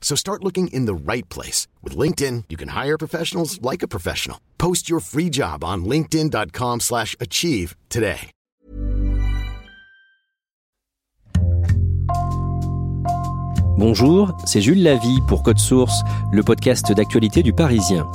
So start looking in the right place. With LinkedIn, you can hire professionals like a professional. Post your free job on linkedin.com slash achieve today. Bonjour, c'est Jules Lavie pour Code Source, le podcast d'actualité du Parisien.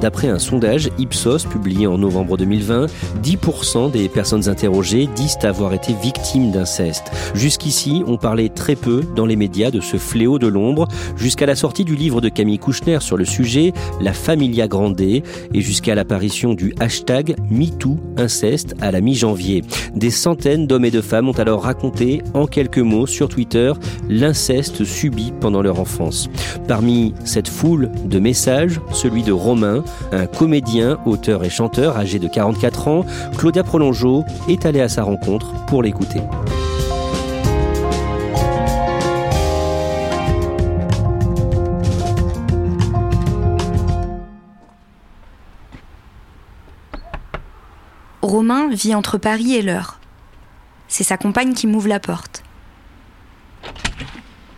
D'après un sondage Ipsos publié en novembre 2020, 10% des personnes interrogées disent avoir été victimes d'inceste. Jusqu'ici, on parlait très peu dans les médias de ce fléau de l'ombre, jusqu'à la sortie du livre de Camille Kouchner sur le sujet, La Familia Grande, et jusqu'à l'apparition du hashtag MeTooInceste à la mi-janvier. Des centaines d'hommes et de femmes ont alors raconté, en quelques mots sur Twitter, l'inceste subi pendant leur enfance. Parmi cette foule de messages, celui de Romain, un comédien, auteur et chanteur âgé de 44 ans, Claudia Prolongeau est allée à sa rencontre pour l'écouter. Romain vit entre Paris et l'Eure. C'est sa compagne qui m'ouvre la porte.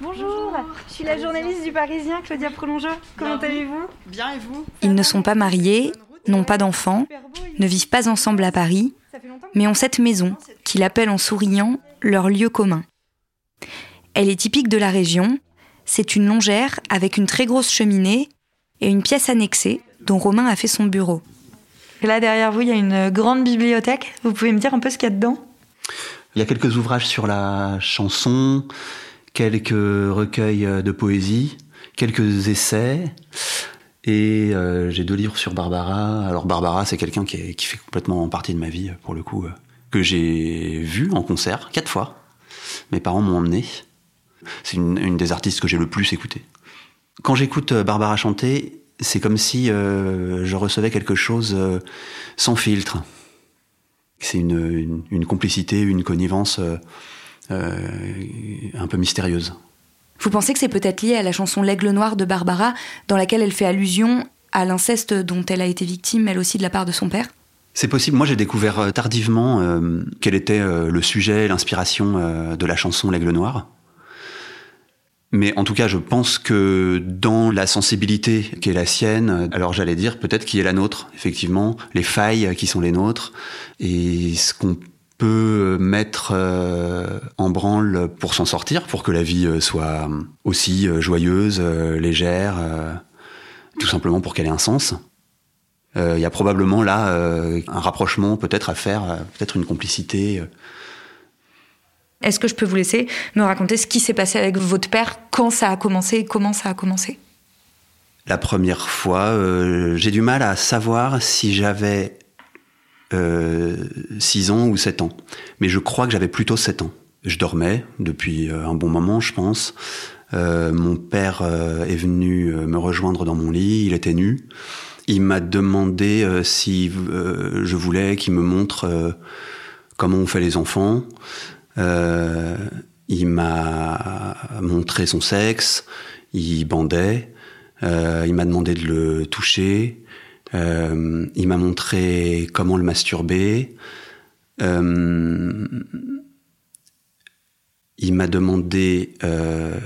Bonjour, je suis la journaliste du Parisien, Claudia Prolongeau. Comment allez-vous? Bien et vous? Ils ne sont pas mariés, n'ont pas d'enfants, ne vivent pas ensemble à Paris, mais ont cette maison qu'il appelle en souriant leur lieu commun. Elle est typique de la région, c'est une longère avec une très grosse cheminée et une pièce annexée dont Romain a fait son bureau. Et là derrière vous, il y a une grande bibliothèque. Vous pouvez me dire un peu ce qu'il y a dedans? Il y a quelques ouvrages sur la chanson, quelques recueils de poésie, quelques essais. Et euh, j'ai deux livres sur Barbara. Alors Barbara, c'est quelqu'un qui, fait complètement partie de ma vie, pour le coup, euh, que j'ai vu en concert quatre fois. Mes parents m'ont emmené. C'est une, des artistes que j'ai le plus écouté. Quand j'écoute euh, Barbara chanter, c'est comme si euh, je recevais quelque chose euh, sans filtre. C'est une, complicité, une connivence euh, euh, un peu mystérieuse. Vous pensez que c'est peut-être lié à la chanson L'Aigle Noir de Barbara, dans laquelle elle fait allusion à l'inceste dont elle a été victime, elle aussi, de la part de son père? C'est possible. Moi, j'ai découvert euh, tardivement euh, quel était euh, le sujet, l'inspiration euh, de la chanson L'Aigle Noir. Mais en tout cas, je pense que dans la sensibilité qui est la sienne, euh, alors j'allais dire peut-être qui est la nôtre, effectivement, les failles qui sont les nôtres, et ce qu'on peut mettre euh, en branle pour s'en sortir, pour que la vie euh, soit aussi euh, joyeuse, euh, légère, euh, tout simplement pour qu'elle ait un sens. Euh, Il y a probablement là euh, un rapprochement peut-être à faire, euh, peut-être une complicité. euh. Est-ce que je peux vous laisser me raconter ce qui s'est passé avec votre père, quand ça a commencé et comment ça a commencé? La première fois, euh, j'ai du mal à savoir si j'avais 6 ans ou 7 ans. Mais je crois que j'avais plutôt 7 ans. Je dormais depuis euh, un bon moment, je pense. Euh, mon père euh, est venu euh, me rejoindre dans mon lit, il était nu. Il m'a demandé euh, si euh, je voulais qu'il me montre euh, comment on fait les enfants. Euh, il m'a montré son sexe, il bandait, euh, il m'a demandé de le toucher, euh, il m'a montré comment le masturber, euh, il m'a demandé euh,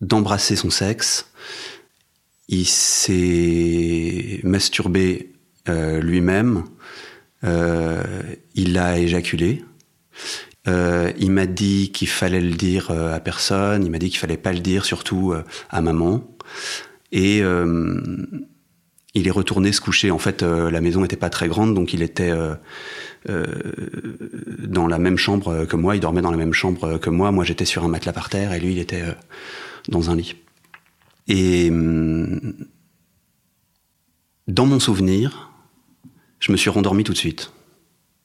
d'embrasser son sexe, il s'est masturbé lui-même, il a éjaculé. Il m'a dit qu'il fallait le dire à personne. Il m'a dit qu'il fallait pas le dire, surtout à maman. Et il est retourné se coucher. En fait, la maison n'était pas très grande, donc il était dans la même chambre que moi. Il dormait dans la même chambre que moi. Moi, j'étais sur un matelas par terre et lui, il était dans un lit. Et hum, dans mon souvenir, je me suis rendormi tout de suite.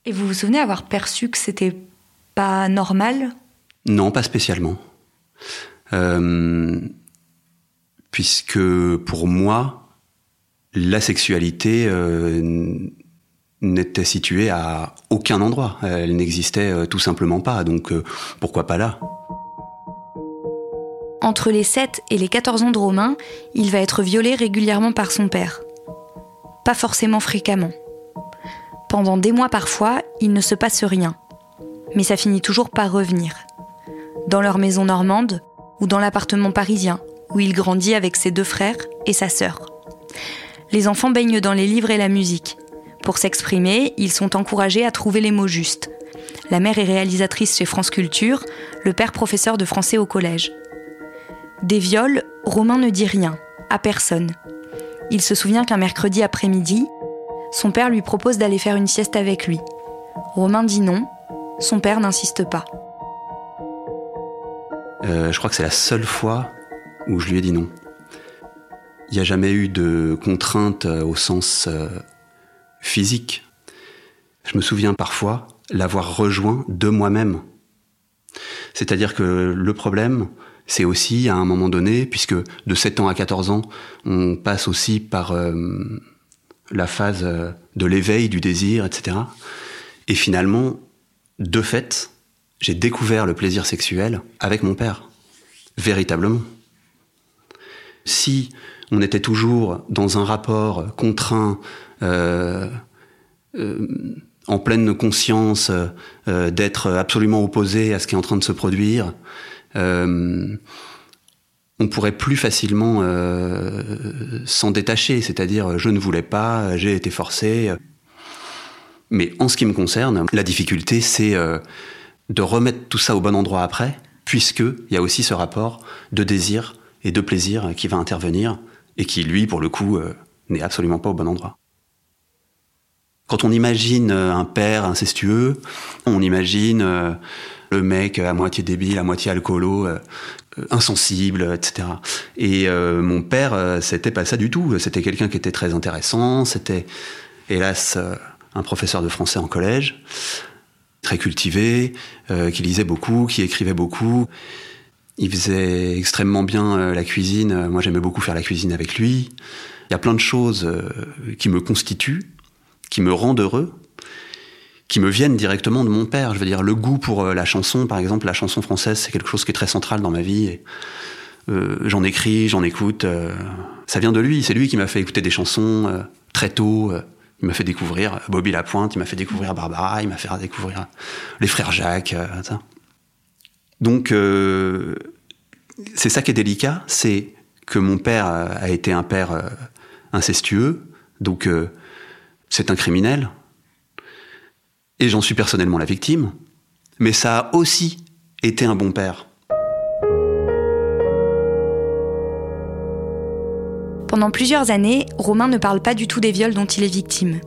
Et vous vous souvenez avoir perçu que c'était pas normal? Non, pas spécialement. Euh, puisque pour moi, la sexualité euh, n'était située à aucun endroit. Elle n'existait euh, tout simplement pas. Donc pourquoi pas là? Entre les 7 et les 14 ans de Romain, il va être violé régulièrement par son père. Pas forcément fréquemment. Pendant des mois parfois, il ne se passe rien. Mais ça finit toujours par revenir. Dans leur maison normande ou dans l'appartement parisien, où il grandit avec ses deux frères et sa sœur. Les enfants baignent dans les livres et la musique. Pour s'exprimer, ils sont encouragés à trouver les mots justes. La mère est réalisatrice chez France Culture, le père professeur de français au collège. Des viols, Romain ne dit rien, à personne. Il se souvient qu'un mercredi après-midi, son père lui propose d'aller faire une sieste avec lui. Romain dit non, son père n'insiste pas. Euh, je crois que c'est la seule fois où je lui ai dit non. Il n'y a jamais eu de contrainte euh, au sens euh, physique. Je me souviens parfois l'avoir rejoint de moi-même. C'est-à-dire que le problème, c'est aussi à un moment donné, puisque de 7 ans à 14 ans, on passe aussi par la phase euh, de l'éveil, du désir, etc. Et finalement, de fait, j'ai découvert le plaisir sexuel avec mon père, véritablement. Si on était toujours dans un rapport contraint, euh, euh, en pleine conscience d'être absolument opposé à ce qui est en train de se produire, on pourrait plus facilement euh, s'en détacher, c'est-à-dire je ne voulais pas, j'ai été forcé. Mais en ce qui me concerne, la difficulté, c'est euh, de remettre tout ça au bon endroit après, puisqu'il y a aussi ce rapport de désir et de plaisir qui va intervenir, et qui, lui, pour le coup, euh, n'est absolument pas au bon endroit. Quand on imagine un père incestueux, on imagine le mec à moitié débile, à moitié alcoolo, euh, insensible, etc. Et euh, mon père, euh, c'était pas ça du tout. C'était quelqu'un qui était très intéressant. C'était, hélas, un professeur de français en collège, très cultivé, qui lisait beaucoup, qui écrivait beaucoup. Il faisait extrêmement bien la cuisine. Moi, j'aimais beaucoup faire la cuisine avec lui. Il y a plein de choses qui me constituent, qui me rendent heureux qui me viennent directement de mon père. Je veux dire, le goût pour euh, la chanson, par exemple, la chanson française, c'est quelque chose qui est très central dans ma vie. Euh, j'en écris, j'en écoute. Euh, ça vient de lui. C'est lui qui m'a fait écouter des chansons euh, très tôt. il m'a fait découvrir Bobby Lapointe, il m'a fait découvrir Barbara, il m'a fait découvrir les frères Jacques. Ça. Donc, c'est ça qui est délicat, c'est que mon père a été un père incestueux, donc c'est un criminel, et j'en suis personnellement la victime, mais ça a aussi été un bon père. Pendant plusieurs années, Romain ne parle pas du tout des viols dont il est victime.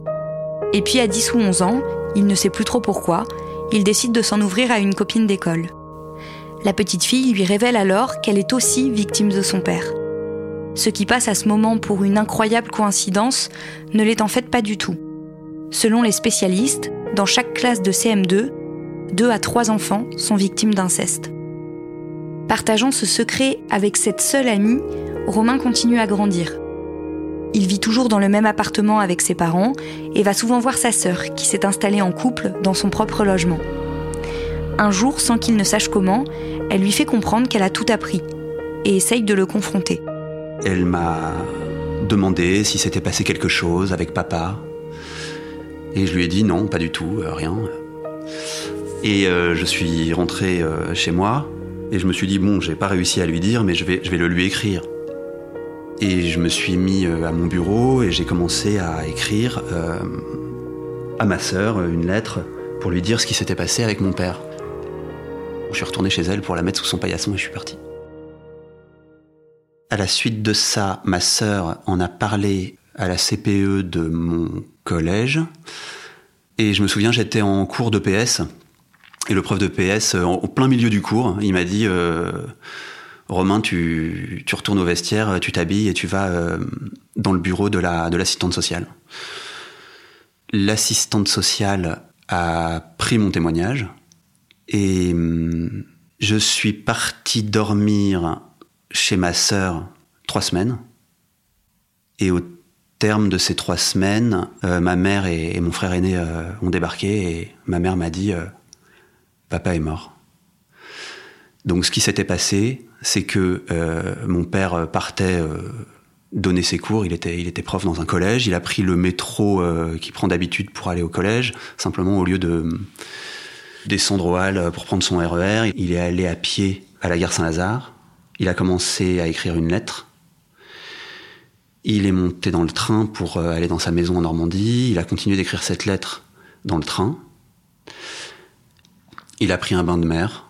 Et puis à 10 ou 11 ans, il ne sait plus trop pourquoi, il décide de s'en ouvrir à une copine d'école. La petite fille lui révèle alors qu'elle est aussi victime de son père. Ce qui passe à ce moment pour une incroyable coïncidence ne l'est en fait pas du tout. Selon les spécialistes, dans chaque classe de CM2, deux à trois enfants sont victimes d'inceste. Partageant ce secret avec cette seule amie, Romain continue à grandir. Il vit toujours dans le même appartement avec ses parents et va souvent voir sa sœur qui s'est installée en couple dans son propre logement. Un jour, sans qu'il ne sache comment, elle lui fait comprendre qu'elle a tout appris et essaye de le confronter. Elle m'a demandé si s'était passé quelque chose avec papa, et je lui ai dit non, pas du tout, euh, rien. Et euh, je suis rentré euh, chez moi et je me suis dit bon, j'ai pas réussi à lui dire, mais je vais, je vais le lui écrire. Et je me suis mis à mon bureau et j'ai commencé à écrire à ma sœur une lettre pour lui dire ce qui s'était passé avec mon père. Je suis retourné chez elle pour la mettre sous son paillasson et je suis parti. À la suite de ça, ma sœur en a parlé à la CPE de mon collège. Et je me souviens, j'étais en cours de PS. Et le prof de PS, en, plein milieu du cours, il m'a dit euh, Romain, tu, retournes au vestiaire, tu t'habilles et tu vas euh, dans le bureau de la de l'assistante sociale. L'assistante sociale a pris mon témoignage et hum, je suis parti dormir chez ma sœur trois semaines. Et au terme de ces trois semaines, euh, ma mère et, mon frère aîné euh, ont débarqué et ma mère m'a dit euh, Papa est mort. Donc ce qui s'était passé, c'est que mon père partait donner ses cours, il était, il était prof dans un collège, il a pris le métro qu'il prend d'habitude pour aller au collège, simplement au lieu de descendre au hall pour prendre son RER, e il est allé à pied à la gare Saint-Lazare, il a commencé à écrire une lettre. Il est monté dans le train pour euh, aller dans sa maison en Normandie. Il a continué d'écrire cette lettre dans le train. Il a pris un bain de mer.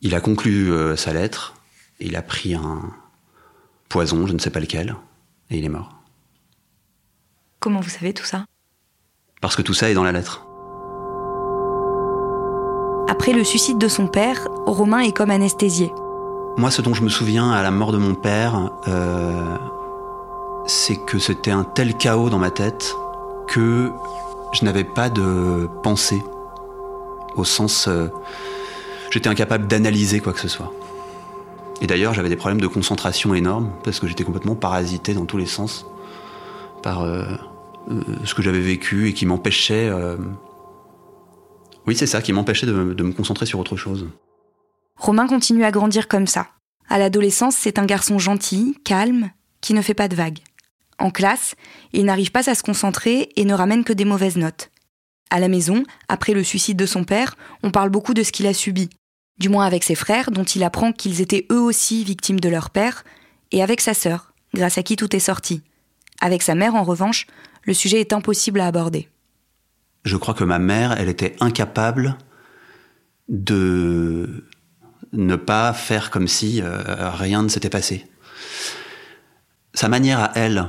Il a conclu euh, sa lettre. Il a pris un poison, je ne sais pas lequel, et il est mort. Comment vous savez tout ça? Parce que tout ça est dans la lettre. Après le suicide de son père, Romain est comme anesthésié. Moi, ce dont je me souviens à la mort de mon père, euh, c'est que c'était un tel chaos dans ma tête que je n'avais pas de pensée. Au sens, euh, j'étais incapable d'analyser quoi que ce soit. Et d'ailleurs, j'avais des problèmes de concentration énormes parce que j'étais complètement parasité dans tous les sens par euh, ce que j'avais vécu et qui m'empêchait. Oui, c'est ça, qui m'empêchait de me concentrer sur autre chose. Romain continue à grandir comme ça. À l'adolescence, c'est un garçon gentil, calme, qui ne fait pas de vagues. En classe, il n'arrive pas à se concentrer et ne ramène que des mauvaises notes. À la maison, après le suicide de son père, on parle beaucoup de ce qu'il a subi, du moins avec ses frères, dont il apprend qu'ils étaient eux aussi victimes de leur père, et avec sa sœur, grâce à qui tout est sorti. Avec sa mère, en revanche, le sujet est impossible à aborder. Je crois que ma mère, elle était incapable de ne pas faire comme si euh, rien ne s'était passé. Sa manière à elle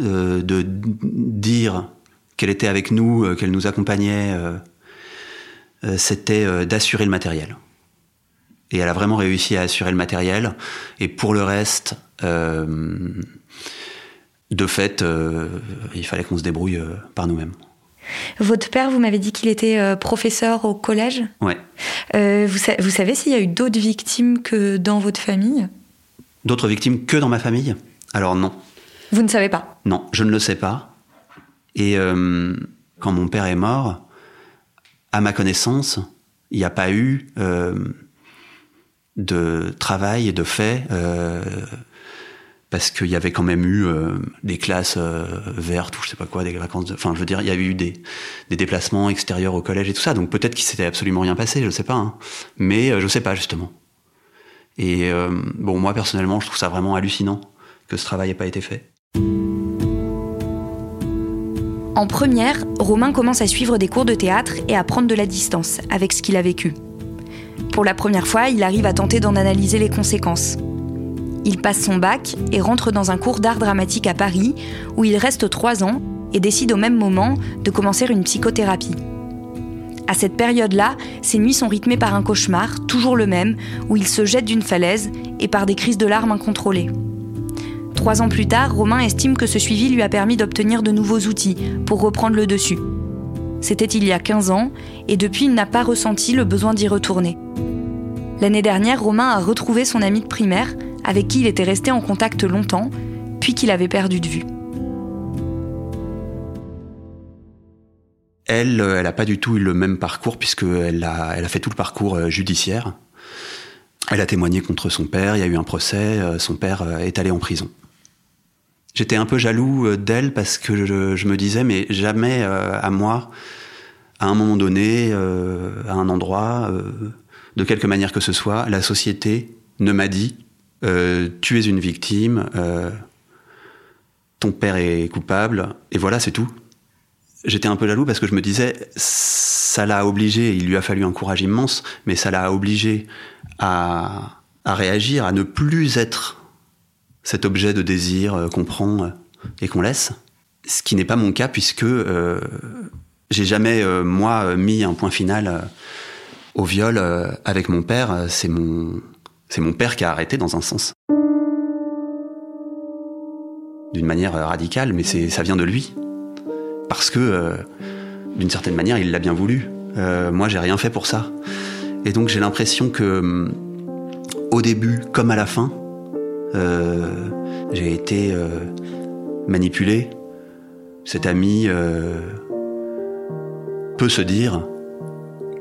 euh, de dire qu'elle était avec nous, euh, qu'elle nous accompagnait, c'était d'assurer le matériel. Et elle a vraiment réussi à assurer le matériel. Et pour le reste, de fait, il fallait qu'on se débrouille par nous-mêmes. Votre père, vous m'avez dit qu'il était euh, professeur au collège Ouais. Euh, vous, vous, savez s'il y a eu d'autres victimes que dans votre famille? D'autres victimes que dans ma famille? Alors non. Vous ne savez pas? Non, je ne le sais pas. Et euh, quand mon père est mort, à ma connaissance, il n'y a pas eu de travail et de fait parce qu'il y avait quand même eu euh, des classes euh, vertes ou je sais pas quoi, des vacances. Enfin, je veux dire, il y avait eu des, déplacements extérieurs au collège et tout ça. Donc peut-être qu'il s'était absolument rien passé, je sais pas. Hein. Mais euh, je sais pas justement. Et bon, moi personnellement, je trouve ça vraiment hallucinant que ce travail n'ait pas été fait. En première, Romain commence à suivre des cours de théâtre et à prendre de la distance avec ce qu'il a vécu. Pour la première fois, il arrive à tenter d'en analyser les conséquences. Il passe son bac et rentre dans un cours d'art dramatique à Paris, où il reste trois ans et décide au même moment de commencer une psychothérapie. À cette période-là, ses nuits sont rythmées par un cauchemar, toujours le même, où il se jette d'une falaise et par des crises de larmes incontrôlées. Trois ans plus tard, Romain estime que ce suivi lui a permis d'obtenir de nouveaux outils pour reprendre le dessus. C'était il y a 15 ans, et depuis il n'a pas ressenti le besoin d'y retourner. L'année dernière, Romain a retrouvé son ami de primaire, avec qui il était resté en contact longtemps, puis qu'il avait perdu de vue. Elle, euh, elle n'a pas du tout eu le même parcours puisqu'elle a, elle a fait tout le parcours euh, judiciaire. Elle a témoigné contre son père, il y a eu un procès, euh, son père est allé en prison. J'étais un peu jaloux d'elle parce que je, me disais, mais jamais à moi, à un moment donné, à un endroit, de quelque manière que ce soit, la société ne m'a dit euh, tu es une victime, euh, ton père est coupable, et voilà, c'est tout. J'étais un peu jaloux parce que je me disais, ça l'a obligé, il lui a fallu un courage immense, mais ça l'a obligé à, réagir, à ne plus être cet objet de désir euh, qu'on prend et qu'on laisse. Ce qui n'est pas mon cas puisque j'ai jamais, moi, mis un point final au viol avec mon père. C'est mon, c'est mon père qui a arrêté dans un sens. D'une manière euh, radicale, mais ça vient de lui. Parce que, euh, d'une certaine manière, il l'a bien voulu. Euh, moi, j'ai rien fait pour ça. Et donc, j'ai l'impression que, au début, comme à la fin, j'ai été manipulé. Cette amie euh, peut se dire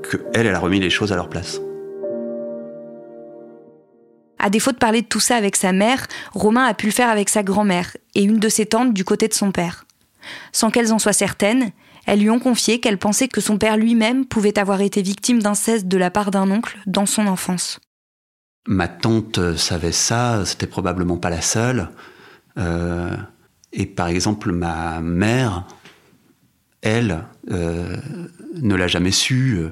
que elle, elle a remis les choses à leur place. À défaut de parler de tout ça avec sa mère, Romain a pu le faire avec sa grand-mère et une de ses tantes du côté de son père. Sans qu'elles en soient certaines, elles lui ont confié qu'elles pensaient que son père lui-même pouvait avoir été victime d'inceste de la part d'un oncle dans son enfance. Ma tante savait ça, c'était probablement pas la seule. Euh, et par exemple, ma mère, elle, euh, ne l'a jamais su.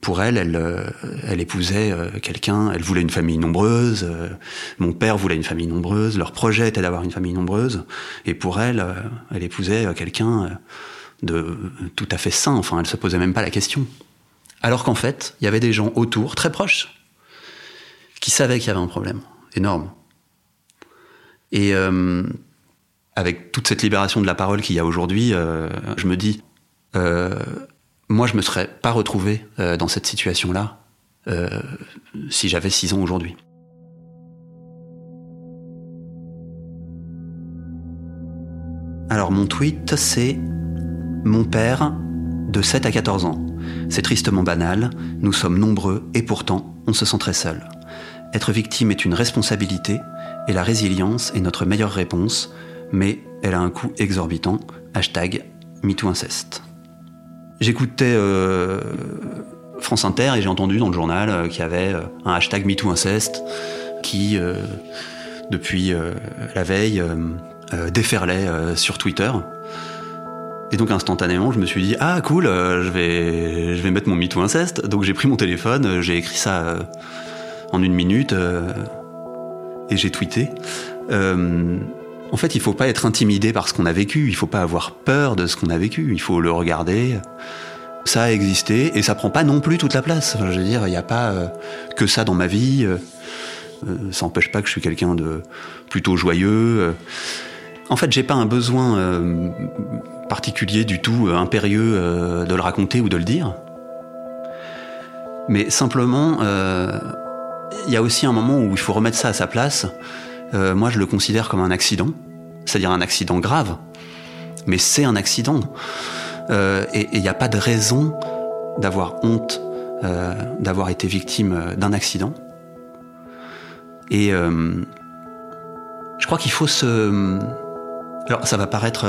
Pour elle, elle, euh, épousait euh, quelqu'un, elle voulait une famille nombreuse, euh, mon père voulait une famille nombreuse, leur projet était d'avoir une famille nombreuse, et pour elle, elle épousait quelqu'un de tout à fait sain, enfin, elle se posait même pas la question. Alors qu'en fait, il y avait des gens autour, très proches, qui savaient qu'il y avait un problème énorme. Et avec toute cette libération de la parole qu'il y a aujourd'hui, je me dis, moi, je me serais pas retrouvé euh, dans cette situation-là euh, si j'avais 6 ans aujourd'hui. Alors, mon tweet, c'est Mon père, de 7 à 14 ans. C'est tristement banal, nous sommes nombreux et pourtant, on se sent très seul. Être victime est une responsabilité et la résilience est notre meilleure réponse, mais elle a un coût exorbitant. Hashtag MeTooInceste. J'écoutais euh, France Inter et j'ai entendu dans le journal euh, qu'il y avait euh, un hashtag MeTooInceste qui, depuis la veille, déferlait sur Twitter. Et donc instantanément, je me suis dit ah cool, je vais je vais mettre mon MeTooInceste. Donc j'ai pris mon téléphone, j'ai écrit ça en une minute et j'ai tweeté. En fait, il faut pas être intimidé par ce qu'on a vécu. Il faut pas avoir peur de ce qu'on a vécu. Il faut le regarder. Ça a existé et ça prend pas non plus toute la place. Je veux dire, il n'y a pas euh, que ça dans ma vie. Euh, euh, ça n'empêche pas que je suis quelqu'un de plutôt joyeux. En fait, j'ai pas un besoin particulier du tout, impérieux, de le raconter ou de le dire. Mais simplement, il y a aussi un moment où il faut remettre ça à sa place. Euh, moi, je le considère comme un accident, c'est-à-dire un accident grave. Mais c'est un accident. Euh, et il n'y a pas de raison d'avoir honte euh, d'avoir été victime d'un accident. Et je crois qu'il faut se... Alors ça va paraître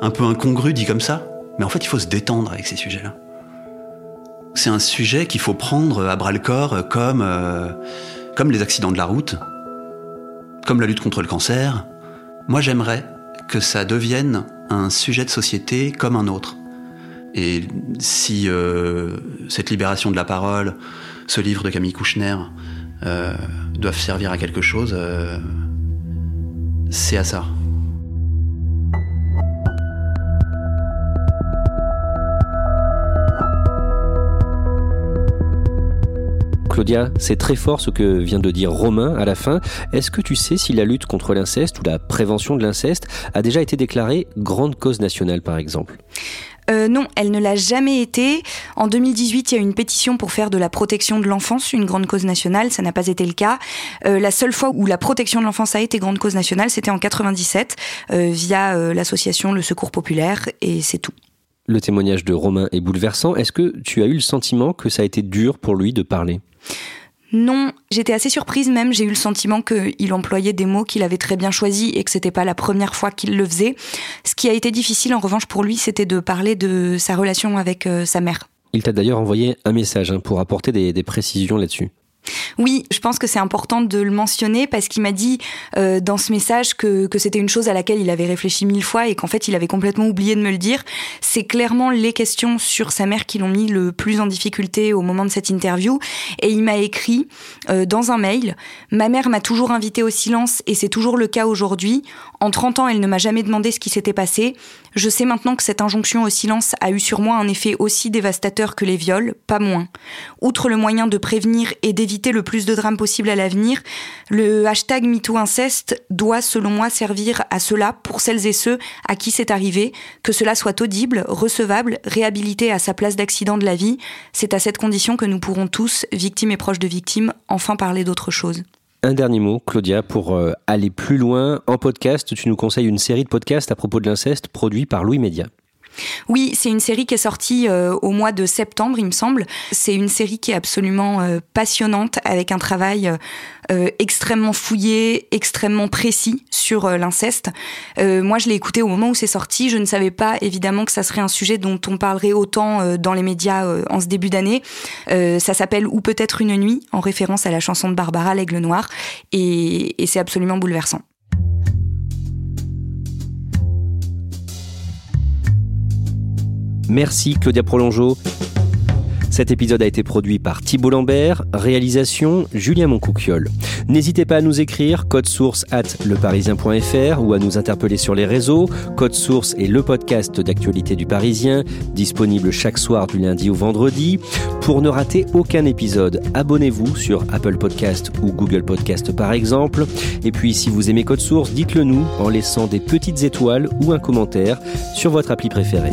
un peu incongru dit comme ça, mais en fait il faut se détendre avec ces sujets-là. C'est un sujet qu'il faut prendre à bras le corps comme, comme les accidents de la route, comme la lutte contre le cancer. Moi j'aimerais que ça devienne un sujet de société comme un autre. Et si euh, cette libération de la parole, ce livre de Camille Kouchner, euh, doivent servir à quelque chose, euh, c'est à ça. Claudia, c'est très fort ce que vient de dire Romain à la fin. Est-ce que tu sais si la lutte contre l'inceste ou la prévention de l'inceste a déjà été déclarée grande cause nationale, par exemple? Euh, non, elle ne l'a jamais été. En 2018, il y a eu une pétition pour faire de la protection de l'enfance une grande cause nationale. Ça n'a pas été le cas. Euh, la seule fois où la protection de l'enfance a été grande cause nationale, c'était en 97 euh, via l'association Le Secours Populaire, et c'est tout. Le témoignage de Romain est bouleversant. Est-ce que tu as eu le sentiment que ça a été dur pour lui de parler? Non, j'étais assez surprise même. J'ai eu le sentiment qu'il employait des mots qu'il avait très bien choisis et que c'était pas la première fois qu'il le faisait. Ce qui a été difficile en revanche pour lui, c'était de parler de sa relation avec euh, sa mère. Il t'a d'ailleurs envoyé un message hein, pour apporter des, des précisions là-dessus. Oui, je pense que c'est important de le mentionner parce qu'il m'a dit euh, dans ce message que, c'était une chose à laquelle il avait réfléchi mille fois et qu'en fait il avait complètement oublié de me le dire. C'est clairement les questions sur sa mère qui l'ont mis le plus en difficulté au moment de cette interview. Et il m'a écrit euh, dans un mail, Ma mère m'a toujours invité au silence et c'est toujours le cas aujourd'hui. En 30 ans, elle ne m'a jamais demandé ce qui s'était passé. Je sais maintenant que cette injonction au silence a eu sur moi un effet aussi dévastateur que les viols, pas moins. Outre le moyen de prévenir et d'éviter le plus de drames possible à l'avenir, le hashtag MeTooInceste doit, selon moi, servir à cela pour celles et ceux à qui c'est arrivé, que cela soit audible, recevable, réhabilité à sa place d'accident de la vie. C'est à cette condition que nous pourrons tous, victimes et proches de victimes, enfin parler d'autre chose. Un dernier mot, Claudia, pour euh, aller plus loin. En podcast, tu nous conseilles une série de podcasts à propos de l'inceste produit par Louis Média. Oui, c'est une série qui est sortie euh, au mois de septembre, il me semble. C'est une série qui est absolument euh, passionnante, avec un travail euh, extrêmement fouillé, extrêmement précis sur l'inceste. moi, je l'ai écouté au moment où c'est sorti. Je ne savais pas évidemment que ça serait un sujet dont on parlerait autant dans les médias en ce début d'année. ça s'appelle Ou peut-être une nuit, en référence à la chanson de Barbara, L'Aigle Noir, et, et c'est absolument bouleversant. Merci Claudia Prolongeau. Cet épisode a été produit par Thibault Lambert, réalisation Julien Moncouquiole. N'hésitez pas à nous écrire code source at leparisien.fr ou à nous interpeller sur les réseaux. Code source est le podcast d'actualité du Parisien, disponible chaque soir du lundi au vendredi. Pour ne rater aucun épisode, abonnez-vous sur Apple Podcast ou Google Podcast par exemple. Et puis si vous aimez Code source, dites-le nous en laissant des petites étoiles ou un commentaire sur votre appli préférée.